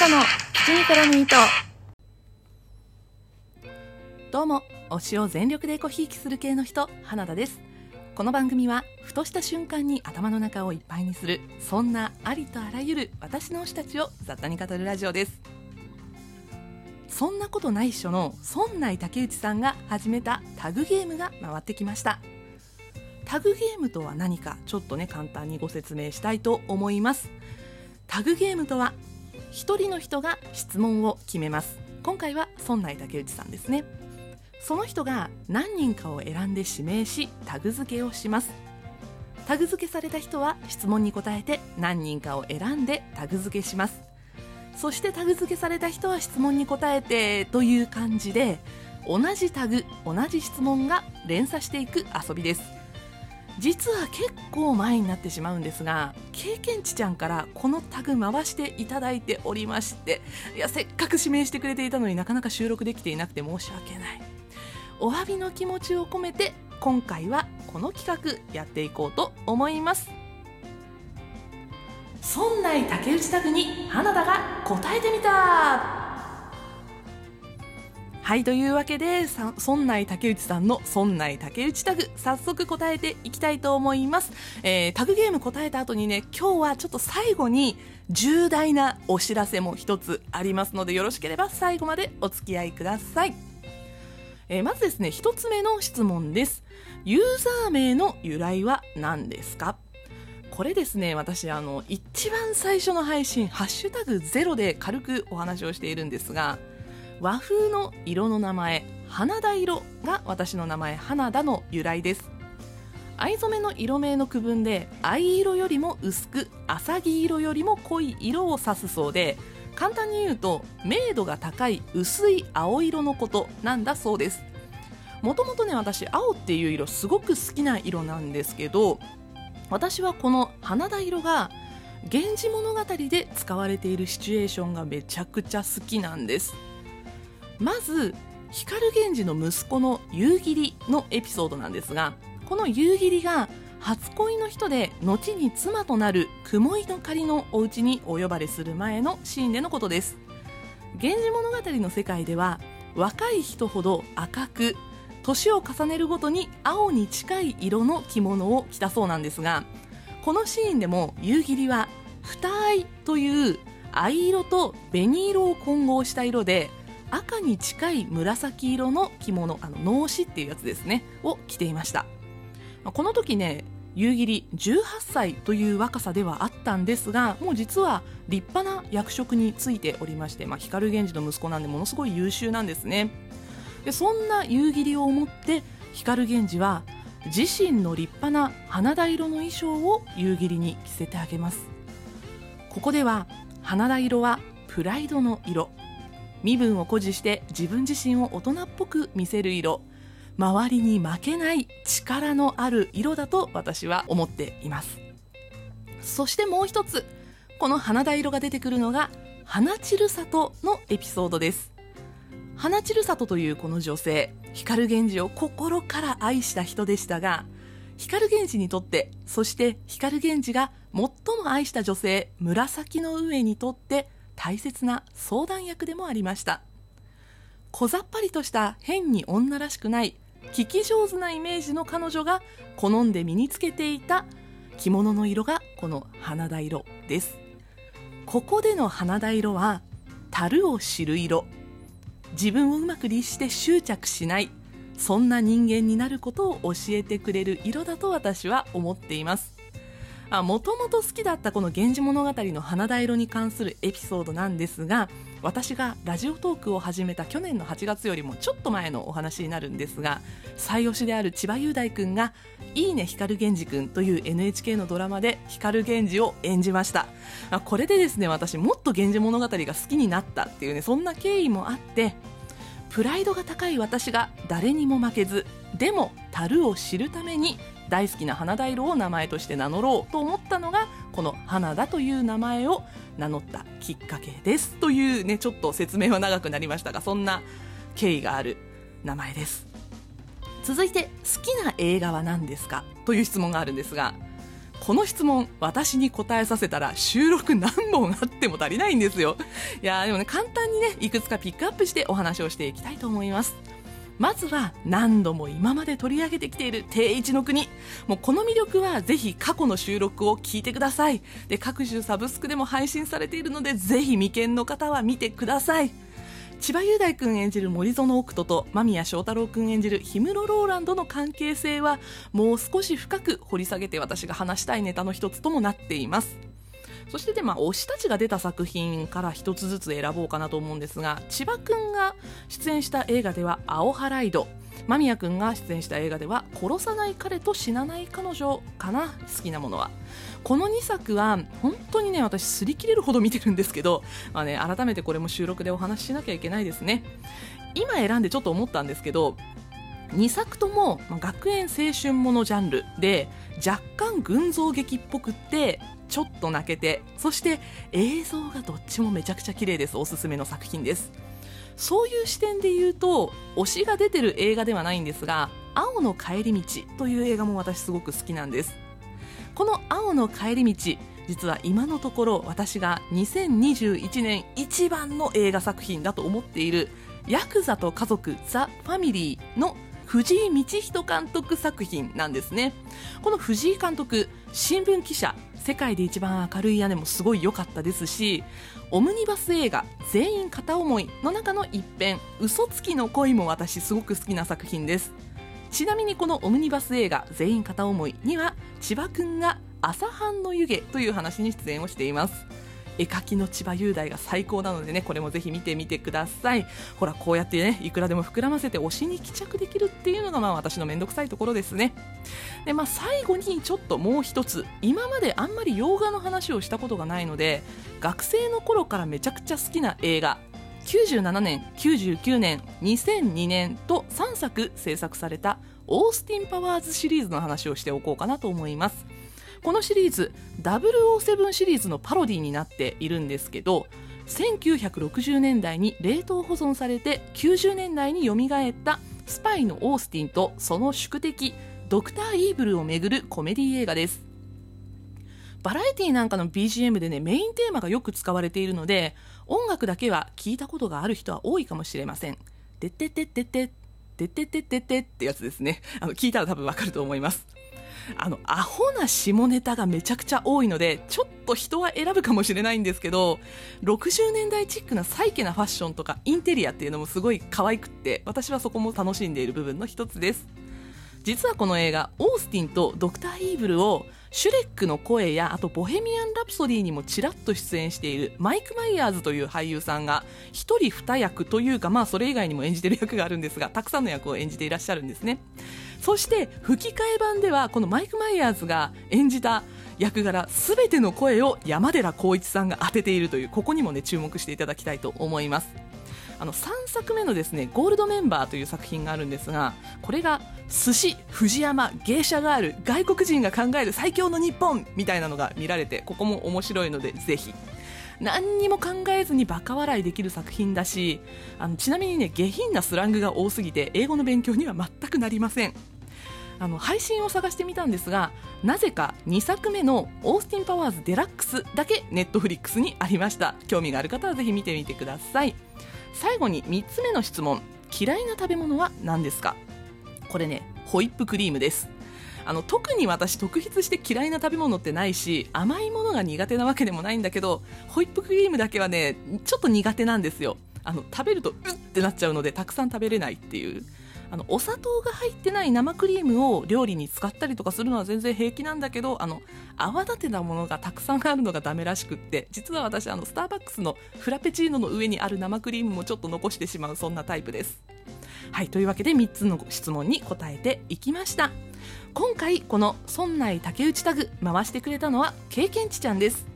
田の口に絡む糸どうも推しを全力でコひいきする系の人花田です。この番組はふとした瞬間に頭の中をいっぱいにするそんなありとあらゆる私の推したちを雑多に語るラジオです。そんなことないっしょの村内竹内さんが始めたタグゲームが回ってきました。タグゲームとは何かちょっとね簡単にご説明したいと思います。タグゲームとは一人の人が質問を決めます。今回は村内竹内さんですね。その人が何人かを選んで指名しタグ付けをします。タグ付けされた人は質問に答えて何人かを選んでタグ付けします。そしてタグ付けされた人は質問に答えてという感じで同じタグ同じ質問が連鎖していく遊びです。実は結構前になってしまうんですが経験値ちゃんからこのタグ回していただいておりましていやせっかく指名してくれていたのになかなか収録できていなくて申し訳ない。お詫びの気持ちを込めて今回はこの企画やっていこうと思います。村内竹内タグに花田が答えてみた。はいというわけで村内竹内さんの村内竹内タグ早速答えていきたいと思います、えー、タグゲーム答えた後にね今日はちょっと最後に重大なお知らせも一つありますのでよろしければ最後までお付き合いください。え、まずですね、一つ目の質問です。ユーザー名の由来は何ですか？これですね、私、あの、一番最初の配信、ハッシュタグゼロで軽くお話をしているんですが、和風の色の名前、花田色が私の名前、花田の由来です。藍染めの色名の区分で、藍色よりも薄く、浅黄色よりも濃い色を指すそうで、簡単に言うと明度が高い薄い青色のことなんだそうですもともとね私青っていう色すごく好きな色なんですけど私はこの花田色が源氏物語で使われているシチュエーションがめちゃくちゃ好きなんですまず光源氏の息子の夕霧のエピソードなんですがこの夕霧が初恋の人で後に妻となる雲井の仮のお家にお呼ばれする前のシーンでのことです。源氏物語の世界では若い人ほど赤く年を重ねるごとに青に近い色の着物を着たそうなんですがこのシーンでも夕霧は二藍という藍色と紅色を混合した色で赤に近い紫色の着物あの脳死っていうやつですねを着ていました。この時ね夕霧18歳という若さではあったんですがもう実は立派な役職についておりまして、まあ、光源氏の息子なんでものすごい優秀なんですね。でそんな夕霧を思って光源氏は自身の立派な花田色の衣装を夕霧に着せてあげます。ここでは花田色はプライドの色。身分を誇示して自分自身を大人っぽく見せる色。周りに負けない力のある色だと私は思っています。そしてもう一つこの花田色が出てくるのが花散る里のエピソードです。花散る里というこの女性光源氏を心から愛した人でしたが光源氏にとってそして光源氏が最も愛した女性紫の上にとって大切な相談役でもありました。小ざっぱりとした変に女らしくない聞き上手なイメージの彼女が好んで身につけていた着物の色がこの花田色です。ここでの花田色は樽を知る色。自分をうまく律して執着しない。そんな人間になることを教えてくれる色だと私は思っています。もともと好きだったこの「源氏物語」の花田色に関するエピソードなんですが私がラジオトークを始めた去年の8月よりもちょっと前のお話になるんですが最推しである千葉雄大君が「いいね光源氏君」という NHK のドラマで光源氏を演じました。これでですね私もっと「源氏物語」が好きになったっていうねそんな経緯もあってプライドが高い私が誰にも負けずでも樽を知るために大好きな花田色を名前として名乗ろうと思ったのがこの花田という名前を名乗ったきっかけです。というねちょっと説明は長くなりましたがそんな経緯がある。名前です。続いて好きな映画は何ですか？という質問があるんですがこの質問私に答えさせたら収録何本あっても足りないんですよ。いやでもね簡単にねいくつかピックアップしてお話をしていきたいと思います。まずは何度も今まで取り上げてきている定一の国。もうこの魅力はぜひ過去の収録を聞いてください。で各種サブスクでも配信されているのでぜひ未見の方は見てください。千葉雄大君演じる森園奥人と間宮祥太朗君演じる氷室ローランドの関係性はもう少し深く掘り下げて私が話したいネタの一つともなっています。そしてで、まあ、推したちが出た作品から一つずつ選ぼうかなと思うんですが千葉君が出演した映画では「青ハライド」間宮君が出演した映画では「殺さない彼と死なない彼女」かな。好きなものは。この2作は本当にね私擦り切れるほど見てるんですけど、まあね、改めてこれも収録でお話ししなきゃいけないですね。今選んでちょっと思ったんですけど2作とも学園青春ものジャンルで若干群像劇っぽくってちょっと泣けてそして映像がどっちもめちゃくちゃ綺麗です。おすすめの作品です。そういう視点で言うと推しが出てる映画ではないんですが「青の帰り道」という映画も私すごく好きなんです。この「青の帰り道」実は今のところ私が2021年一番の映画作品だと思っている「ヤクザと家族ザ・ファミリー」の藤井道人監督作品なんですね。この藤井監督新聞記者世界で一番明るい屋根もすごい良かったですしオムニバス映画全員片思いの中の一編嘘つきの恋も私すごく好きな作品です。ちなみにこのオムニバス映画全員片思いには千葉くんが朝飯の湯気という話に出演をしています。絵描きの千葉雄大が最高なのでねこれもぜひ見てみてください。ほらこうやってねいくらでも膨らませて推しに帰着できるっていうのがまあ私の面倒くさいところですね。でまあ最後にちょっともう一つ今まであんまり洋画の話をしたことがないので学生の頃からめちゃくちゃ好きな映画97年、99年、2002年と3作制作されたオースティン・パワーズシリーズの話をしておこうかなと思います。このシリーズ007シリーズのパロディになっているんですけど1960年代に冷凍保存されて90年代によみがえったスパイのオースティンとその宿敵ドクター・イーブルをめぐるコメディ映画ですバラエティなんかの BGM でねメインテーマがよく使われているので音楽だけは聞いたことがある人は多いかもしれません「てってってってって」てってってってってってやつですね。あの、聞いたら多分わかると思います。あの、アホな下ネタがめちゃくちゃ多いので、ちょっと人は選ぶかもしれないんですけど、60年代チックなサイケなファッションとかインテリアっていうのもすごい可愛くって、私はそこも楽しんでいる部分の一つです。実はこの映画、オースティンとドクター・イーブルをシュレックの声やあとボヘミアン・ラプソディにもちらっと出演しているマイク・マイヤーズという俳優さんが一人二役というかまあそれ以外にも演じてる役があるんですがたくさんの役を演じていらっしゃるんですねそして吹き替え版ではこのマイク・マイヤーズが演じた役柄すべての声を山寺宏一さんが当てているというここにもね注目していただきたいと思います。あの3作目のですねゴールドメンバーという作品があるんですがこれが寿司藤山芸者ガール外国人が考える最強の日本みたいなのが見られてここも面白いのでぜひ。何にも考えずにバカ笑いできる作品だしあのちなみにね下品なスラングが多すぎて英語の勉強には全くなりません。あの配信を探してみたんですがなぜか2作目の「オースティン・パワーズ・デラックス」だけネットフリックスにありました。興味がある方はぜひ見てみてください。最後に3つ目の質問。嫌いな食べ物は何ですか？これねホイップクリームです。あの特に私特筆して嫌いな食べ物ってないし甘いものが苦手なわけでもないんだけどホイップクリームだけはねちょっと苦手なんですよ。あの食べるとうってなっちゃうのでたくさん食べれないっていう。あのお砂糖が入ってない生クリームを料理に使ったりとかするのは全然平気なんだけどあの泡立てたものがたくさんあるのがダメらしくって実は私あのスターバックスのフラペチーノの上にある生クリームもちょっと残してしまうそんなタイプです。はいというわけで3つの質問に答えていきました。今回この村内竹内タグ回してくれたのは経験値ちゃんです。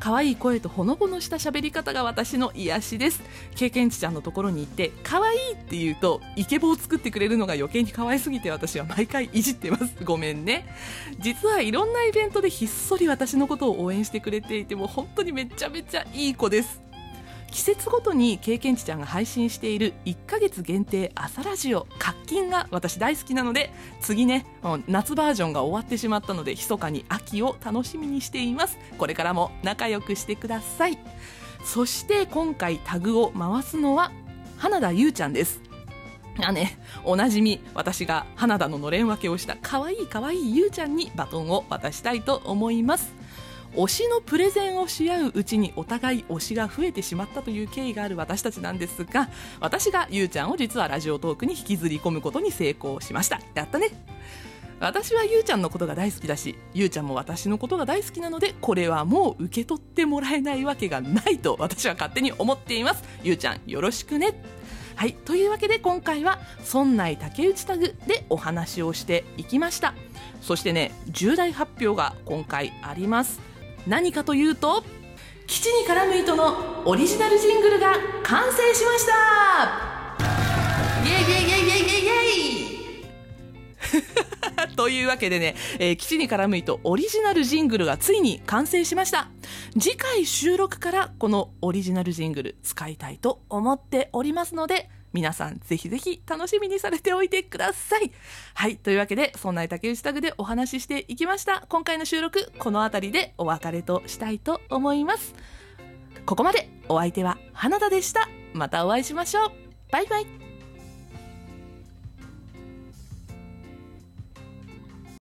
可愛い声とほのぼのした喋り方が私の癒しです。経験値ちゃんのところに行って可愛いって言うとイケボを作ってくれるのが余計に可愛すぎて私は毎回いじってます。ごめんね。実はいろんなイベントでひっそり私のことを応援してくれていても本当にめちゃめちゃいい子です。季節ごとに経験値ちゃんが配信している1ヶ月限定朝ラジオ活金が私大好きなので次ね夏バージョンが終わってしまったので密かに秋を楽しみにしています。これからも仲良くしてください。そして今回タグを回すのは花田優ちゃんです。あね、おなじみ私が花田ののれん分けをした可愛い可愛いゆうちゃんにバトンを渡したいと思います。推しのプレゼンをし合ううちにお互い推しが増えてしまったという経緯がある私たちなんですが私がゆうちゃんを実はラジオトークに引きずり込むことに成功しました。やったね。私はゆうちゃんのことが大好きだしゆうちゃんも私のことが大好きなのでこれはもう受け取ってもらえないわけがないと私は勝手に思っています。ゆうちゃんよろしくね。はい。というわけで今回は村内竹内タグでお話をしていきました。そしてね重大発表が今回あります。何かというと基地に絡む糸のオリジナルジングルが完成しました。イエイイエイイエイイエイイエイ というわけでね、えー、基地に絡む糸オリジナルジングルがついに完成しました。次回収録からこのオリジナルジングル使いたいと思っておりますので皆さんぜひぜひ楽しみにされておいてください。はい。というわけで、そんな竹内タグでお話ししていきました。今回の収録、この辺りでお別れとしたいと思います。ここまでお相手は花田でした。またお会いしましょう。バイバイ。